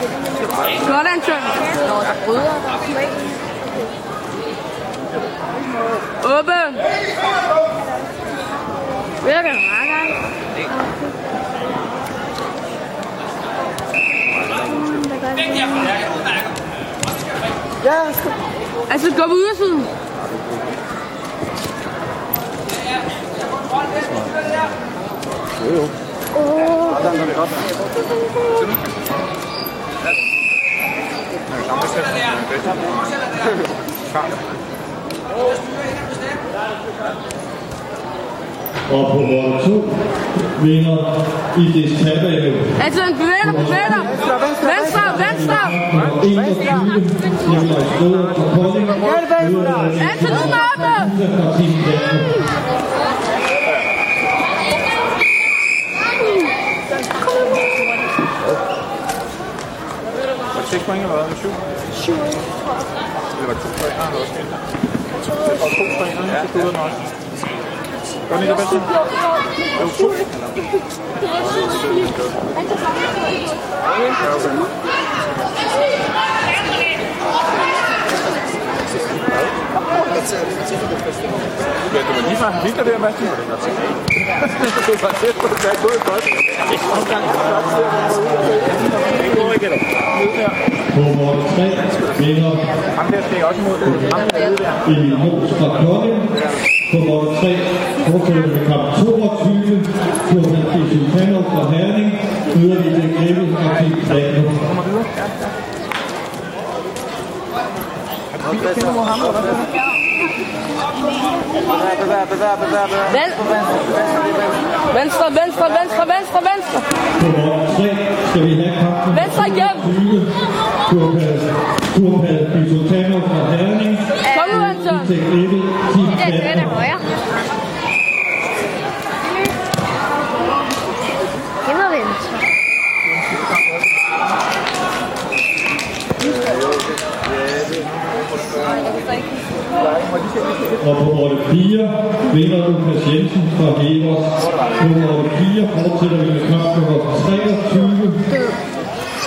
Godt, Anton. Åbe. Virker det meget godt? Altså, gå på ydersiden. Og på mål 2 vinder Idis Tabayo. Altså, bevæg dig, bevæg dig. Venstre, venstre. Nummer 21, Nikolaj Støder fra Kolding. Anton, ud med oppe. Fra Team Danmark. Var det 6 point eller hvad? 7? 7. Det var to træner, der også skilte. Og to træner, det kunne den også. Gør den ikke det bedste? Det var to. Ja, det var lige før han dig der, Mads. Det var tæt på, det er gået godt. Omgang, det går ikke, eller? På mål 3 vinder Ham der skal også imod. Ham der er. Emil Mos fra Kolding. På mål 3 fortsætter vi kamp 22. Johan. Sultanov fra Herning. Grebel fra Team Danmark. Ven- Venstre, venstre, venstre, venstre, venstre. På mål 3 skal vi have kampen Venstre hjem. 20. Turpal P. Sultanov fra Herning. Kom nu, Anton. Til Grebel Team Danmark. højre. Det var venstre. Og på mål 4 vinder Lukas Jensen fra Hevers. På mål 4 fortsætter vi med kamp nummer 23.